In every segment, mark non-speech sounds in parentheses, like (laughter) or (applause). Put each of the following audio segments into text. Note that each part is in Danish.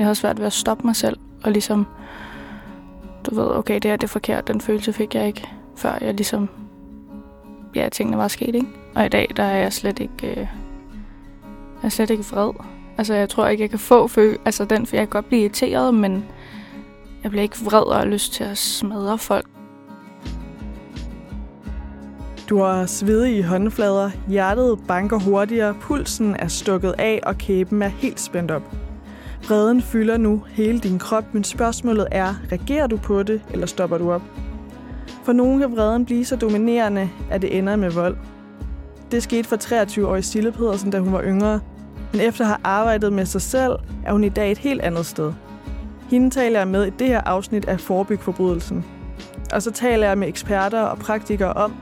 Jeg havde svært ved at stoppe mig selv, og ligesom, du ved, okay, det her det er forkert, den følelse fik jeg ikke, før jeg ligesom, ja, tingene var sket, ikke? Og i dag, der er jeg slet ikke, øh, jeg er slet ikke vred. Altså, jeg tror ikke, jeg kan få føle, altså den, for jeg kan godt blive irriteret, men jeg bliver ikke vred og har lyst til at smadre folk. Du har svedige håndflader, hjertet banker hurtigere, pulsen er stukket af, og kæben er helt spændt op. Vreden fylder nu hele din krop, men spørgsmålet er, reagerer du på det, eller stopper du op? For nogen kan vreden blive så dominerende, at det ender med vold. Det skete for 23-årige Sille Pedersen, da hun var yngre. Men efter at have arbejdet med sig selv, er hun i dag et helt andet sted. Hende taler jeg med i det her afsnit af Forebyg Forbrydelsen. Og så taler jeg med eksperter og praktikere om,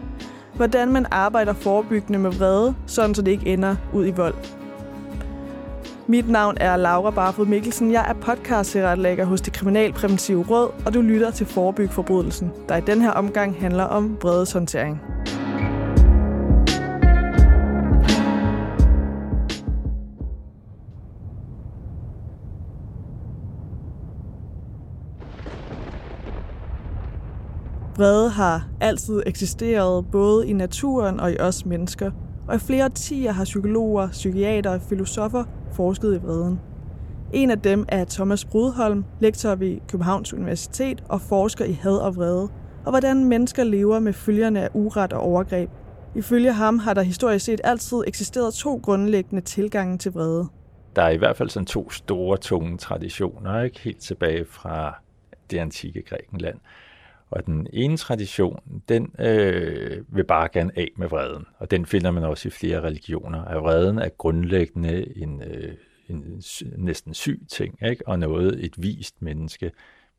hvordan man arbejder forebyggende med vrede, sådan så det ikke ender ud i vold. Mit navn er Laura Barfod Mikkelsen. Jeg er podcast hos det Kriminalpræventive Råd, og du lytter til Forebyg Forbrydelsen, der i den her omgang handler om vredeshåndtering. Vrede har altid eksisteret både i naturen og i os mennesker, og i flere årtier har psykologer, psykiater og filosofer forsket i vreden. En af dem er Thomas Brudholm, lektor ved Københavns Universitet og forsker i had og vrede, og hvordan mennesker lever med følgerne af uret og overgreb. Ifølge ham har der historisk set altid eksisteret to grundlæggende tilgange til vrede. Der er i hvert fald sådan to store, tunge traditioner, ikke helt tilbage fra det antikke Grækenland. Og den ene tradition, den øh, vil bare gerne af med vreden. Og den finder man også i flere religioner. At vreden er grundlæggende en, øh, en næsten syg ting, ikke? og noget et vist menneske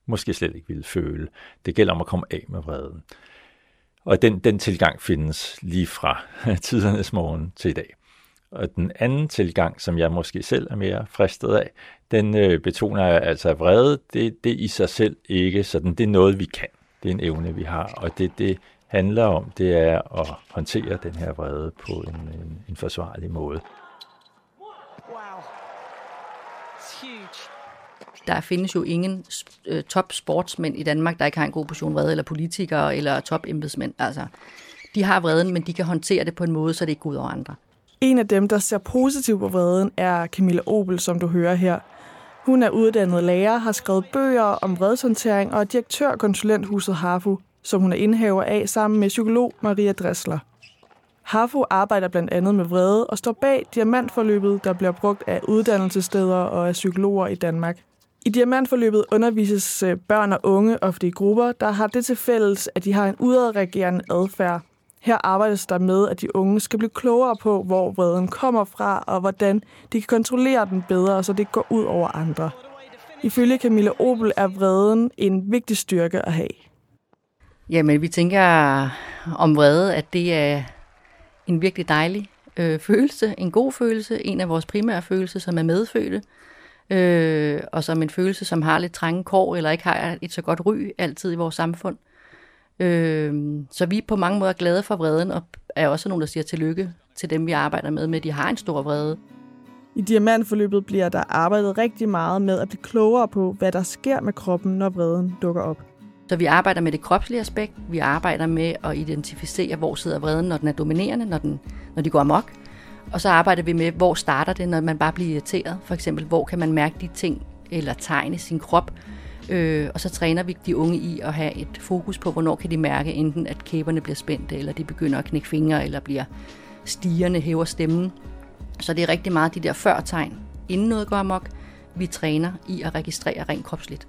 måske slet ikke ville føle. Det gælder om at komme af med vreden. Og den, den tilgang findes lige fra (laughs) tidernes morgen til i dag. Og den anden tilgang, som jeg måske selv er mere fristet af, den øh, betoner altså, at vrede, det, det er i sig selv ikke sådan, det er noget, vi kan. Det er en evne, vi har, og det, det handler om, det er at håndtere den her vrede på en, en, en forsvarlig måde. Wow. Der findes jo ingen øh, top sportsmænd i Danmark, der ikke har en god portion vrede, eller politikere, eller top embedsmænd. Altså, de har vreden, men de kan håndtere det på en måde, så det ikke går ud over andre. En af dem, der ser positivt på vreden, er Camilla Obel, som du hører her. Hun er uddannet lærer, har skrevet bøger om vredshåndtering og er direktør konsulenthuset Harfu, som hun er indhaver af sammen med psykolog Maria Dressler. Harfu arbejder blandt andet med vrede og står bag diamantforløbet, der bliver brugt af uddannelsessteder og af psykologer i Danmark. I diamantforløbet undervises øh, børn og unge ofte i grupper, der har det til fælles, at de har en udadreagerende adfærd, her arbejdes der med, at de unge skal blive klogere på, hvor vreden kommer fra, og hvordan de kan kontrollere den bedre, så det går ud over andre. Ifølge Camilla Opel er vreden en vigtig styrke at have. Jamen, vi tænker om vrede, at det er en virkelig dejlig øh, følelse, en god følelse, en af vores primære følelser, som er medfødte, øh, og som en følelse, som har lidt trange kår, eller ikke har et så godt ry altid i vores samfund. Øh, så vi er på mange måder glade for vreden, og er også nogen, der siger tillykke til dem, vi arbejder med, med at de har en stor vrede. I diamantforløbet bliver der arbejdet rigtig meget med at blive klogere på, hvad der sker med kroppen, når vreden dukker op. Så vi arbejder med det kropslige aspekt, vi arbejder med at identificere, hvor sidder vreden, når den er dominerende, når, den, når de går amok. Og så arbejder vi med, hvor starter det, når man bare bliver irriteret. For eksempel, hvor kan man mærke de ting eller tegne sin krop, Øh, og så træner vi de unge i at have et fokus på, hvornår kan de mærke enten, at kæberne bliver spændte, eller de begynder at knække fingre, eller bliver stigerne, hæver stemmen. Så det er rigtig meget de der førtegn, inden noget går amok, vi træner i at registrere rent kropsligt.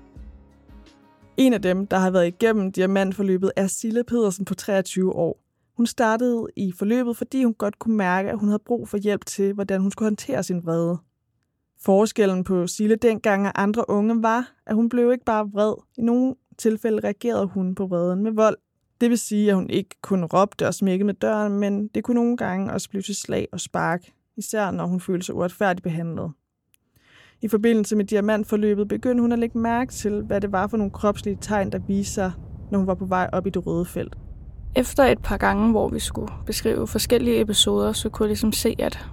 En af dem, der har været igennem diamantforløbet, er Sille Pedersen på 23 år. Hun startede i forløbet, fordi hun godt kunne mærke, at hun havde brug for hjælp til, hvordan hun skulle håndtere sin vrede. Forskellen på Sille dengang og andre unge var, at hun blev ikke bare vred. I nogle tilfælde reagerede hun på vreden med vold. Det vil sige, at hun ikke kun råbte og smækkede med døren, men det kunne nogle gange også blive til slag og spark, især når hun følte sig uretfærdigt behandlet. I forbindelse med diamantforløbet begyndte hun at lægge mærke til, hvad det var for nogle kropslige tegn, der viste sig, når hun var på vej op i det røde felt. Efter et par gange, hvor vi skulle beskrive forskellige episoder, så kunne jeg ligesom se, at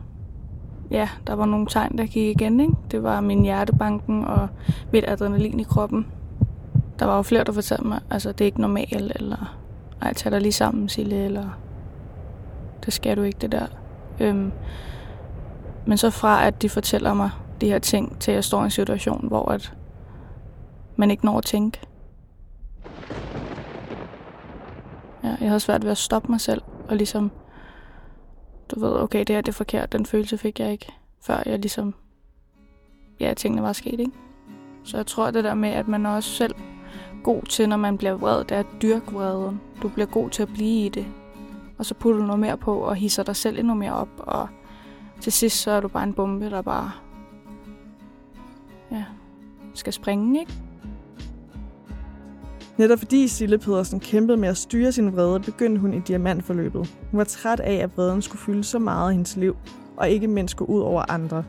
ja, der var nogle tegn, der gik igen. Ikke? Det var min hjertebanken og mit adrenalin i kroppen. Der var jo flere, der fortalte mig, altså det er ikke normalt, eller ej, tag dig lige sammen, Sille, eller det skal du ikke, det der. Øhm, men så fra, at de fortæller mig de her ting, til jeg står i en situation, hvor at man ikke når at tænke. Ja, jeg havde svært ved at stoppe mig selv, og ligesom, du ved, okay, det her det er forkert, den følelse fik jeg ikke, før jeg ligesom, ja, tingene var sket, ikke? Så jeg tror, det der med, at man er også selv god til, når man bliver vred, det er at dyrke vreden. Du bliver god til at blive i det. Og så putter du noget mere på, og hisser dig selv endnu mere op, og til sidst så er du bare en bombe, der bare ja, skal springe, ikke? Netop fordi Sille Pedersen kæmpede med at styre sin vrede, begyndte hun i diamantforløbet. Hun var træt af, at vreden skulle fylde så meget i hendes liv, og ikke mindst gå ud over andre.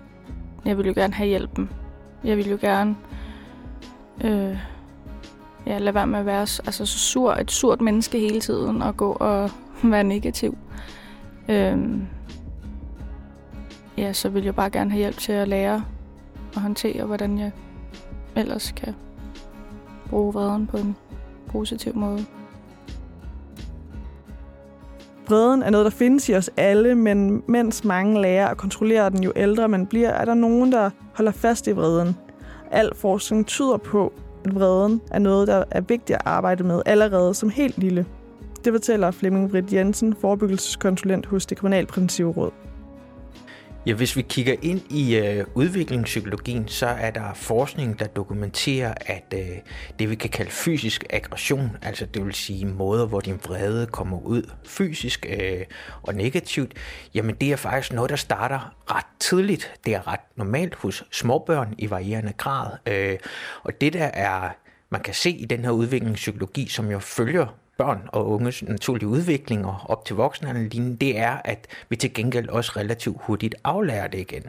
Jeg ville jo gerne have hjælpen. Jeg ville jo gerne øh, ja, lade være med at være altså, så sur, et surt menneske hele tiden og gå og (laughs) være negativ. Øh, ja, så vil jeg bare gerne have hjælp til at lære at håndtere, hvordan jeg ellers kan bruge vreden på en positiv måde. Vreden er noget, der findes i os alle, men mens mange lærer at kontrollere den, jo ældre man bliver, er der nogen, der holder fast i vreden. Al forskning tyder på, at vreden er noget, der er vigtigt at arbejde med allerede som helt lille. Det fortæller Flemming Britt Jensen, forebyggelseskonsulent hos det Kriminalpræventive Råd. Ja, hvis vi kigger ind i øh, udviklingspsykologien, så er der forskning, der dokumenterer, at øh, det vi kan kalde fysisk aggression, altså det vil sige måder, hvor din vrede kommer ud fysisk øh, og negativt, jamen det er faktisk noget, der starter ret tidligt. Det er ret normalt hos småbørn i varierende grad. Øh, og det der er, man kan se i den her udviklingspsykologi, som jo følger børn og unges naturlige udvikling og op til voksenalderen, det er, at vi til gengæld også relativt hurtigt aflærer det igen.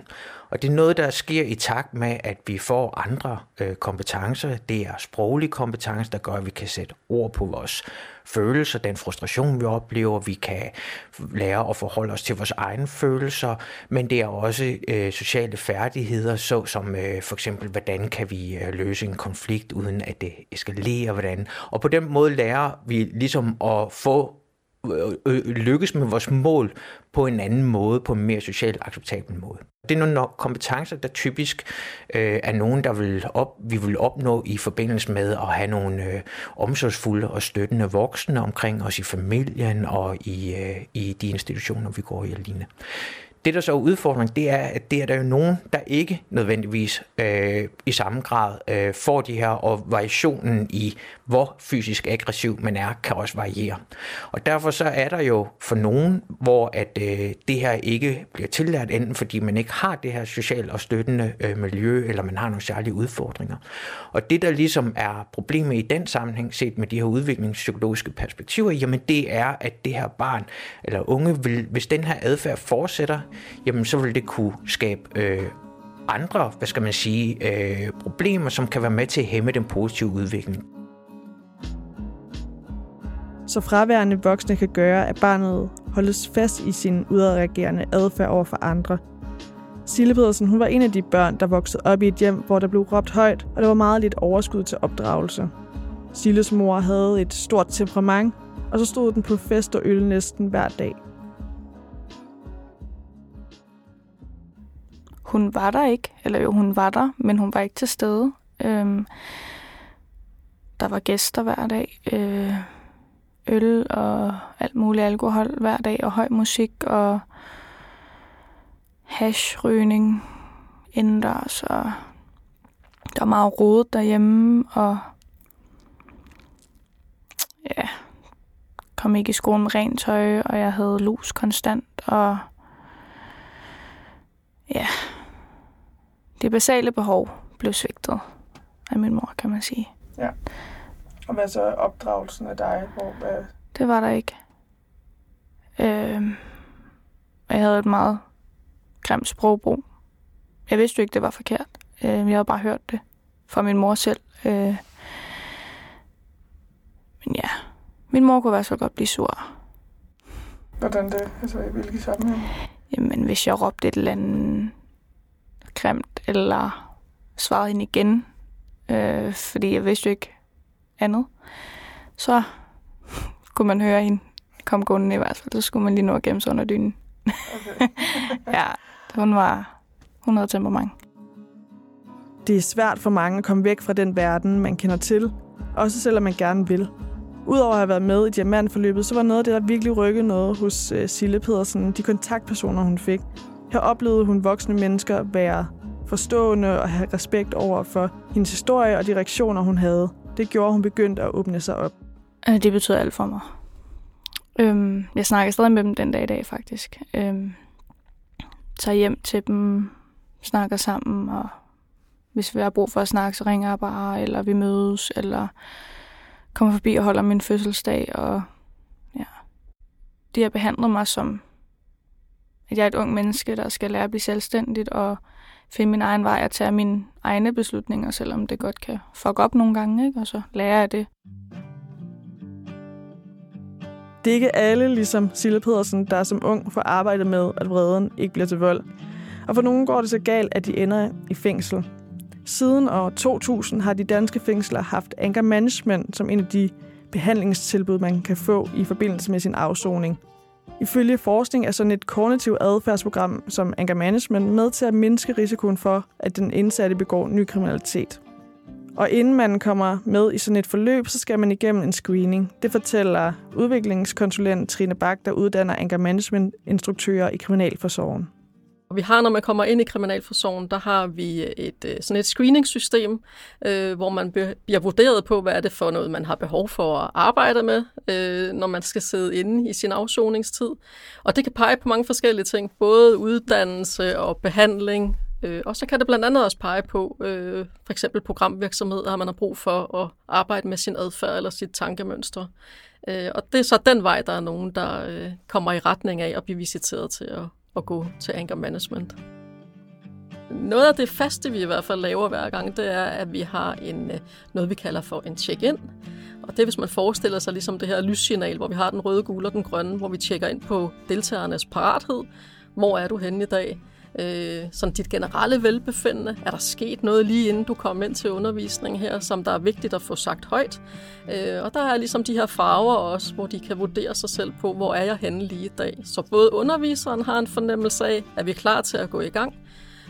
Og det er noget, der sker i takt med, at vi får andre øh, kompetencer. Det er sproglige kompetencer, der gør, at vi kan sætte ord på vores følelser, den frustration, vi oplever. Vi kan lære at forholde os til vores egne følelser, men det er også øh, sociale færdigheder, såsom øh, for eksempel, hvordan kan vi øh, løse en konflikt, uden at det eskalerer, hvordan. Og på den måde lærer vi ligesom at få Øh, øh, lykkes med vores mål på en anden måde, på en mere socialt acceptabel måde. Det er nogle kompetencer, der typisk øh, er nogen, der vil op, vi vil opnå i forbindelse med at have nogle øh, omsorgsfulde og støttende voksne omkring os i familien og i, øh, i de institutioner, vi går i alene. Det, der så er udfordringen, det er, at det er der jo nogen, der ikke nødvendigvis øh, i samme grad øh, får de her, og variationen i, hvor fysisk aggressiv man er, kan også variere. Og derfor så er der jo for nogen, hvor at øh, det her ikke bliver tillært, enten fordi man ikke har det her socialt og støttende øh, miljø, eller man har nogle særlige udfordringer. Og det, der ligesom er problemet i den sammenhæng, set med de her udviklingspsykologiske perspektiver, jamen det er, at det her barn eller unge, vil, hvis den her adfærd fortsætter, jamen så vil det kunne skabe øh, andre, hvad skal man sige, øh, problemer, som kan være med til at hæmme den positive udvikling. Så fraværende voksne kan gøre, at barnet holdes fast i sin udadreagerende adfærd over for andre. Sille Pedersen, hun var en af de børn, der voksede op i et hjem, hvor der blev råbt højt, og der var meget lidt overskud til opdragelse. Silles mor havde et stort temperament, og så stod den på fest og øl næsten hver dag. Hun var der ikke. Eller jo, hun var der, men hun var ikke til stede. Øhm, der var gæster hver dag. Øh, øl og alt muligt alkohol hver dag, og høj musik og hashrygning indendørs, og der var meget rodet derhjemme, og ja, kom ikke i skolen med rent tøj, og jeg havde lus konstant, og ja, det basale behov blev svigtet af min mor, kan man sige. Ja. Og hvad så opdragelsen af dig? Hvor, hvad... Det var der ikke. Øh, jeg havde et meget grimt sprogbrug. Jeg vidste jo ikke, det var forkert. Øh, jeg havde bare hørt det fra min mor selv. Øh, men ja, min mor kunne være så godt blive sur. Hvordan det? Altså i hvilke sammenhæng? Jamen, hvis jeg råbte et eller andet grimt, eller svarede hende igen, øh, fordi jeg vidste jo ikke andet. Så (laughs) kunne man høre hende komme gående i hvert fald. Så skulle man lige nå at gemme sig under dynen. Okay. (laughs) ja, hun var... Hun havde temperament. Det er svært for mange at komme væk fra den verden, man kender til, også selvom man gerne vil. Udover at have været med i diamantforløbet, så var noget af det, der virkelig rykkede noget hos uh, Sille Pedersen, de kontaktpersoner, hun fik. Her oplevede hun voksne mennesker være forstående og have respekt over for hendes historie og de reaktioner, hun havde. Det gjorde, hun begyndte at åbne sig op. Øh, det betød alt for mig. Øhm, jeg snakker stadig med dem den dag i dag, faktisk. Øhm, tager hjem til dem, snakker sammen, og hvis vi har brug for at snakke, så ringer jeg bare, eller vi mødes, eller kommer forbi og holder min fødselsdag, og ja. De har behandlet mig som, at jeg er et ung menneske, der skal lære at blive selvstændigt, og finde min egen vej og tage mine egne beslutninger, selvom det godt kan fuck op nogle gange, ikke? og så lærer jeg det. Det er ikke alle, ligesom Sille Pedersen, der som ung får arbejdet med, at vreden ikke bliver til vold. Og for nogen går det så galt, at de ender i fængsel. Siden år 2000 har de danske fængsler haft anger management som en af de behandlingstilbud, man kan få i forbindelse med sin afsoning. Ifølge forskning er sådan et kognitivt adfærdsprogram som anger management med til at mindske risikoen for, at den indsatte begår ny kriminalitet. Og inden man kommer med i sådan et forløb, så skal man igennem en screening. Det fortæller udviklingskonsulent Trine Bak, der uddanner anger management instruktører i Kriminalforsorgen. Og Vi har, når man kommer ind i Kriminalforsorgen, der har vi et, øh, sådan et screeningssystem, øh, hvor man bliver vurderet på, hvad er det for noget, man har behov for at arbejde med, øh, når man skal sidde inde i sin afsoningstid. Og det kan pege på mange forskellige ting, både uddannelse og behandling, Øh, og så kan det blandt andet også pege på øh, for eksempel programvirksomhed, har man har brug for at arbejde med sin adfærd eller sit tankemønster. Øh, og det er så den vej, der er nogen, der øh, kommer i retning af at blive visiteret til at, at gå til anger management. Noget af det faste, vi i hvert fald laver hver gang, det er, at vi har en, øh, noget, vi kalder for en check-in. Og det er, hvis man forestiller sig ligesom det her lyssignal, hvor vi har den røde, gule og den grønne, hvor vi tjekker ind på deltagernes parathed. Hvor er du henne i dag? Øh, sådan dit generelle velbefindende? Er der sket noget lige inden du kom ind til undervisning her, som der er vigtigt at få sagt højt? Øh, og der er ligesom de her farver også, hvor de kan vurdere sig selv på, hvor er jeg henne lige i dag. Så både underviseren har en fornemmelse af, at vi er klar til at gå i gang,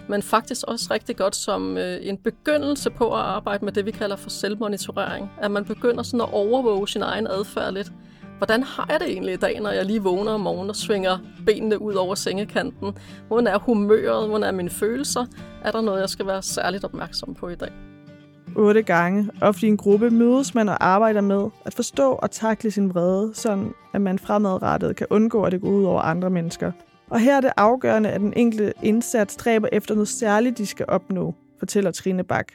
men faktisk også rigtig godt som øh, en begyndelse på at arbejde med det, vi kalder for selvmonitorering. At man begynder sådan at overvåge sin egen adfærd lidt hvordan har jeg det egentlig i dag, når jeg lige vågner om morgenen og svinger benene ud over sengekanten? Hvordan er humøret? Hvordan er mine følelser? Er der noget, jeg skal være særligt opmærksom på i dag? Otte gange, ofte i en gruppe, mødes man og arbejder med at forstå og takle sin vrede, sådan at man fremadrettet kan undgå, at det går ud over andre mennesker. Og her er det afgørende, at den enkelte indsats stræber efter noget særligt, de skal opnå, fortæller Trine Bak.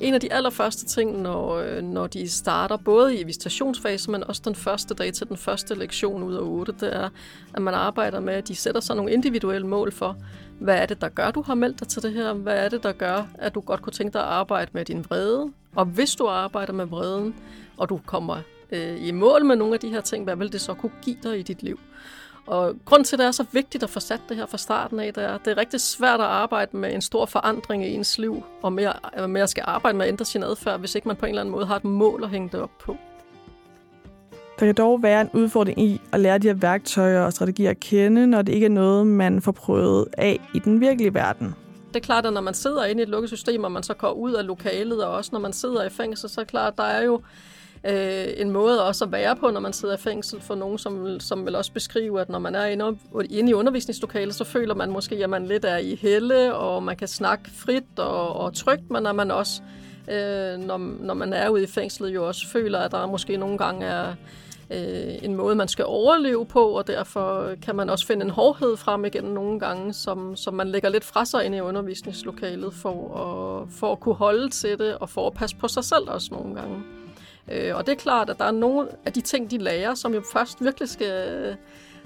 En af de allerførste ting, når, øh, når de starter, både i visitationsfasen, men også den første dag til den første lektion ud af 8, det er, at man arbejder med, at de sætter sig nogle individuelle mål for, hvad er det, der gør, du har meldt dig til det her? Hvad er det, der gør, at du godt kunne tænke dig at arbejde med din vrede? Og hvis du arbejder med vreden, og du kommer øh, i mål med nogle af de her ting, hvad vil det så kunne give dig i dit liv? Og grund til, at det er så vigtigt at få sat det her fra starten af, det er, det er rigtig svært at arbejde med en stor forandring i ens liv, og med, med at skal arbejde med at ændre sin adfærd, hvis ikke man på en eller anden måde har et mål at hænge det op på. Der kan dog være en udfordring i at lære de her værktøjer og strategier at kende, når det ikke er noget, man får prøvet af i den virkelige verden. Det er klart, at når man sidder inde i et lukket system, og man så går ud af lokalet, og også når man sidder i fængsel, så er det klart, at der er jo øh, en måde også at være på, når man sidder i fængsel, for nogen, som, som vil også beskrive, at når man er inde, inde i undervisningslokalet, så føler man måske, at man lidt er i helle, og man kan snakke frit og, og trygt, men at man også, øh, når, når man er ude i fængslet, jo også føler, at der måske nogle gange er øh, en måde, man skal overleve på, og derfor kan man også finde en hårdhed frem igen nogle gange, som, som man lægger lidt fra sig ind i undervisningslokalet for at, for at kunne holde til det, og for at passe på sig selv også nogle gange. Øh, og det er klart, at der er nogle af de ting, de lærer, som jo først virkelig skal,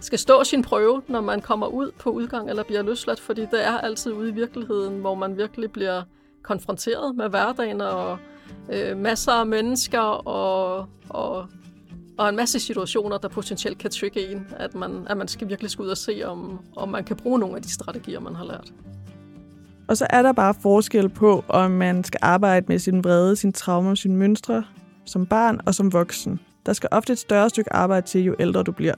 skal stå sin prøve, når man kommer ud på udgang eller bliver løsladt, fordi det er altid ude i virkeligheden, hvor man virkelig bliver konfronteret med hverdagen og øh, masser af mennesker og, og og en masse situationer, der potentielt kan trigge en, at man, at man skal virkelig skal ud og se, om, om man kan bruge nogle af de strategier, man har lært. Og så er der bare forskel på, om man skal arbejde med sin vrede, sin traumer, sin mønstre som barn og som voksen. Der skal ofte et større stykke arbejde til, jo ældre du bliver.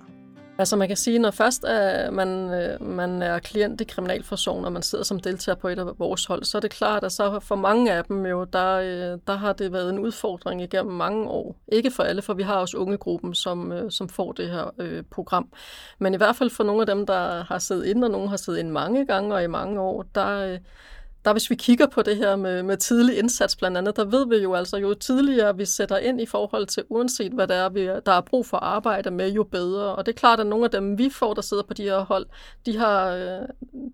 Altså man kan sige, når først er man, øh, man er klient i Kriminalforsorgen, og man sidder som deltager på et af vores hold, så er det klart, at så for mange af dem jo, der, øh, der har det været en udfordring igennem mange år. Ikke for alle, for vi har også ungegruppen, som, som får det her øh, program. Men i hvert fald for nogle af dem, der har siddet ind, og nogle har siddet ind mange gange og i mange år, der... Øh, der hvis vi kigger på det her med, med tidlig indsats blandt andet, der ved vi jo altså, jo tidligere vi sætter ind i forhold til, uanset hvad det er, vi, der er brug for at arbejde med, jo bedre. Og det er klart, at nogle af dem, vi får, der sidder på de her hold, de har, øh,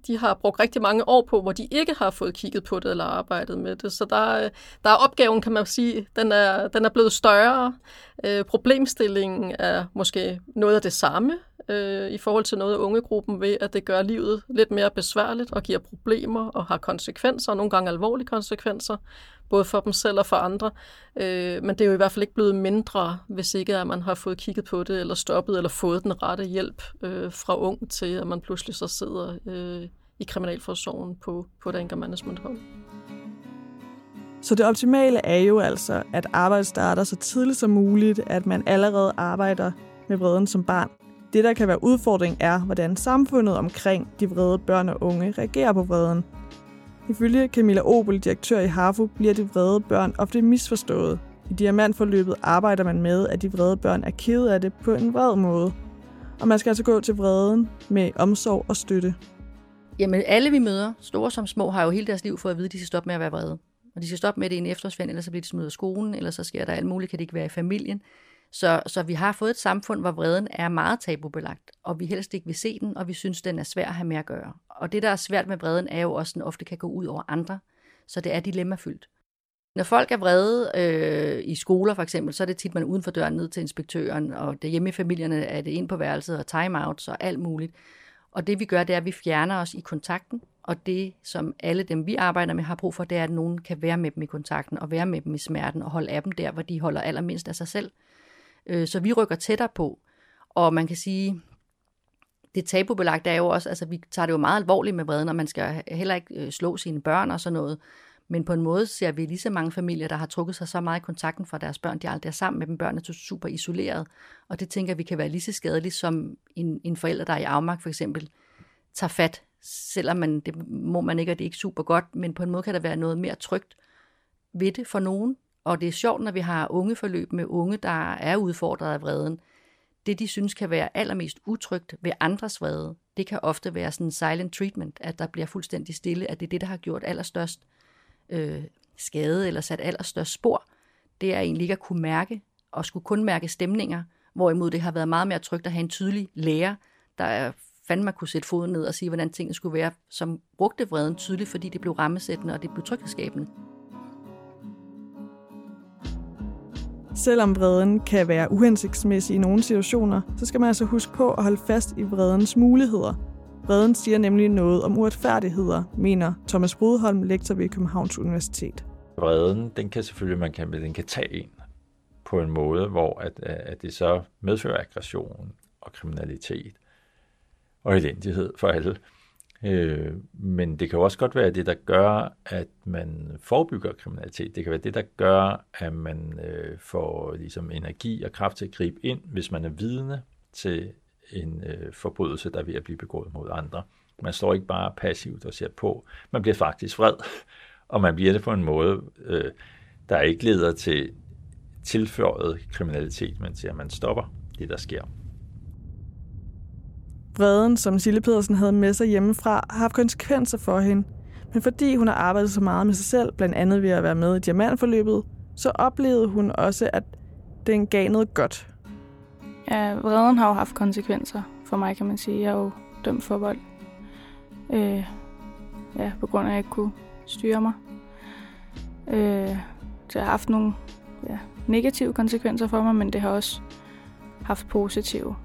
de har brugt rigtig mange år på, hvor de ikke har fået kigget på det eller arbejdet med det. Så der, øh, der er opgaven, kan man sige, den er, den er blevet større. Øh, problemstillingen er måske noget af det samme, øh, i forhold til noget af ungegruppen ved, at det gør livet lidt mere besværligt og giver problemer og har konsekvenser, og nogle gange alvorlige konsekvenser, både for dem selv og for andre. Øh, men det er jo i hvert fald ikke blevet mindre, hvis ikke at man har fået kigget på det, eller stoppet, eller fået den rette hjælp øh, fra ung til, at man pludselig så sidder øh, i kriminalforsorgen på, på et anger management hold. Så det optimale er jo altså, at arbejdet starter så tidligt som muligt, at man allerede arbejder med vreden som barn. Det, der kan være udfordring, er, hvordan samfundet omkring de vrede børn og unge reagerer på vreden. Ifølge Camilla Obel, direktør i HAFU, bliver de vrede børn ofte misforstået. I diamantforløbet arbejder man med, at de vrede børn er ked af det på en vred måde. Og man skal altså gå til vreden med omsorg og støtte. Jamen alle vi møder, store som små, har jo hele deres liv fået at vide, at de skal stoppe med at være vrede. Og de skal stoppe med det i en efterårsferie, ellers så bliver de smidt af skolen, eller så sker der alt muligt, kan det ikke være i familien. Så, så vi har fået et samfund, hvor vreden er meget tabubelagt, og vi helst ikke vil se den, og vi synes, den er svær at have med at gøre. Og det, der er svært med vreden, er jo også, at den ofte kan gå ud over andre, så det er dilemmafyldt. Når folk er vrede øh, i skoler for eksempel, så er det tit, man er uden for døren ned til inspektøren, og det hjemme i familierne er det ind på værelset og timeouts og alt muligt. Og det vi gør, det er, at vi fjerner os i kontakten, og det, som alle dem, vi arbejder med, har brug for, det er, at nogen kan være med dem i kontakten, og være med dem i smerten, og holde af dem der, hvor de holder allermindst af sig selv. Øh, så vi rykker tættere på, og man kan sige, det tabubelagte er jo også, altså vi tager det jo meget alvorligt med vreden, og man skal heller ikke øh, slå sine børn og sådan noget. Men på en måde ser vi lige så mange familier, der har trukket sig så meget i kontakten fra deres børn, de aldrig er sammen med dem. Børn er super isoleret, og det tænker vi kan være lige så skadeligt som en, en forælder, der er i afmagt for eksempel, tager fat, selvom man, det må man ikke, og det er ikke super godt, men på en måde kan der være noget mere trygt ved det for nogen, og det er sjovt, når vi har unge forløb med unge, der er udfordret af vreden. Det, de synes kan være allermest utrygt ved andres vrede, det kan ofte være sådan en silent treatment, at der bliver fuldstændig stille, at det er det, der har gjort allerstørst øh, skade eller sat allerstørst spor. Det er egentlig ikke at kunne mærke, og skulle kun mærke stemninger, hvorimod det har været meget mere trygt at have en tydelig lærer, der fandme kunne sætte foden ned og sige, hvordan tingene skulle være, som brugte vreden tydeligt, fordi det blev rammesættende og det blev tryghedsskabende. Selvom vreden kan være uhensigtsmæssig i nogle situationer, så skal man altså huske på at holde fast i vredens muligheder. Vreden siger nemlig noget om uretfærdigheder, mener Thomas Brudholm, lektor ved Københavns Universitet. Vreden, den kan selvfølgelig, man kan, den kan tage en på en måde, hvor at, at det så medfører aggression og kriminalitet og elendighed for alle. Øh, men det kan jo også godt være det, der gør, at man forebygger kriminalitet. Det kan være det, der gør, at man øh, får ligesom energi og kraft til at gribe ind, hvis man er vidne til en øh, forbrydelse, der er ved at blive begået mod andre. Man står ikke bare passivt og ser på. Man bliver faktisk vred, (laughs) og man bliver det på en måde, øh, der ikke leder til tilføjet kriminalitet, men til at man stopper det, der sker. Vreden, som Sille Pedersen havde med sig hjemmefra, har haft konsekvenser for hende. Men fordi hun har arbejdet så meget med sig selv, blandt andet ved at være med i diamantforløbet, så oplevede hun også, at den gav noget godt. Ja, vreden har jo haft konsekvenser for mig, kan man sige. Jeg er jo dømt for vold. Øh, ja, på grund af, at jeg ikke kunne styre mig. Øh, det har haft nogle ja, negative konsekvenser for mig, men det har også haft positive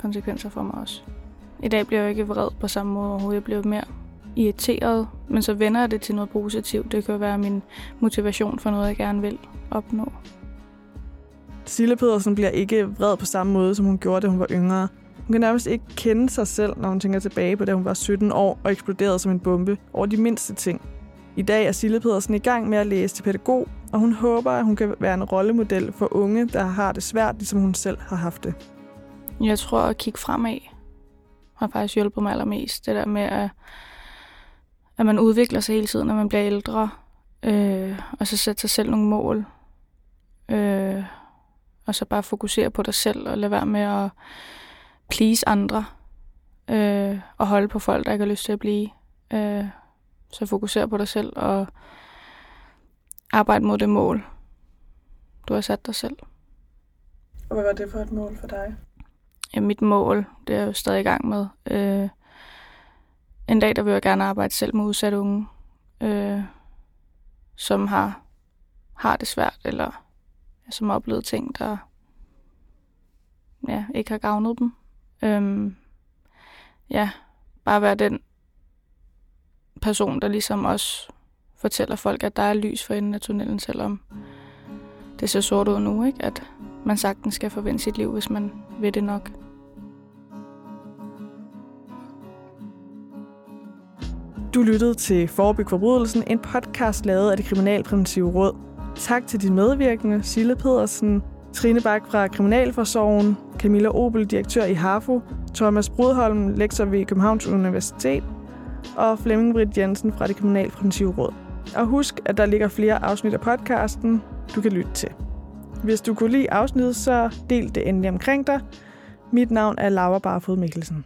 konsekvenser for mig også. I dag bliver jeg ikke vred på samme måde overhovedet. Jeg bliver mere irriteret, men så vender jeg det til noget positivt. Det kan være min motivation for noget, jeg gerne vil opnå. Sille Pedersen bliver ikke vred på samme måde, som hun gjorde, da hun var yngre. Hun kan nærmest ikke kende sig selv, når hun tænker tilbage på, da hun var 17 år og eksploderede som en bombe over de mindste ting. I dag er Sille Pedersen i gang med at læse til pædagog, og hun håber, at hun kan være en rollemodel for unge, der har det svært, ligesom hun selv har haft det. Jeg tror, at kigge fremad har faktisk hjulpet mig allermest. Det der med, at, at man udvikler sig hele tiden, når man bliver ældre, øh, og så sætte sig selv nogle mål. Øh, og så bare fokusere på dig selv, og lade være med at please andre, øh, og holde på folk, der ikke har lyst til at blive. Øh, så fokusere på dig selv, og arbejde mod det mål, du har sat dig selv. Og hvad var det for et mål for dig? Ja, mit mål, det er jeg jo stadig i gang med. Øh, en dag, der vil jeg gerne arbejde selv med udsatte unge, øh, som har, har det svært, eller ja, som har oplevet ting, der ja, ikke har gavnet dem. Øh, ja, bare være den person, der ligesom også fortæller folk, at der er lys for enden af tunnelen, selvom det ser sort ud nu, ikke? At man sagtens skal forvente sit liv, hvis man vil det nok. Du lyttede til Forebyg Forbrydelsen, en podcast lavet af det Kriminalpræventive Råd. Tak til din medvirkende, Sille Pedersen, Trine Bak fra Kriminalforsorgen, Camilla Obel, direktør i HAFO, Thomas Brudholm, lektor ved Københavns Universitet, og Flemming Britt Jensen fra det Kriminalpræventive Råd. Og husk, at der ligger flere afsnit af podcasten, du kan lytte til. Hvis du kunne lide afsnittet, så del det endelig omkring dig. Mit navn er Laura Barfod Mikkelsen.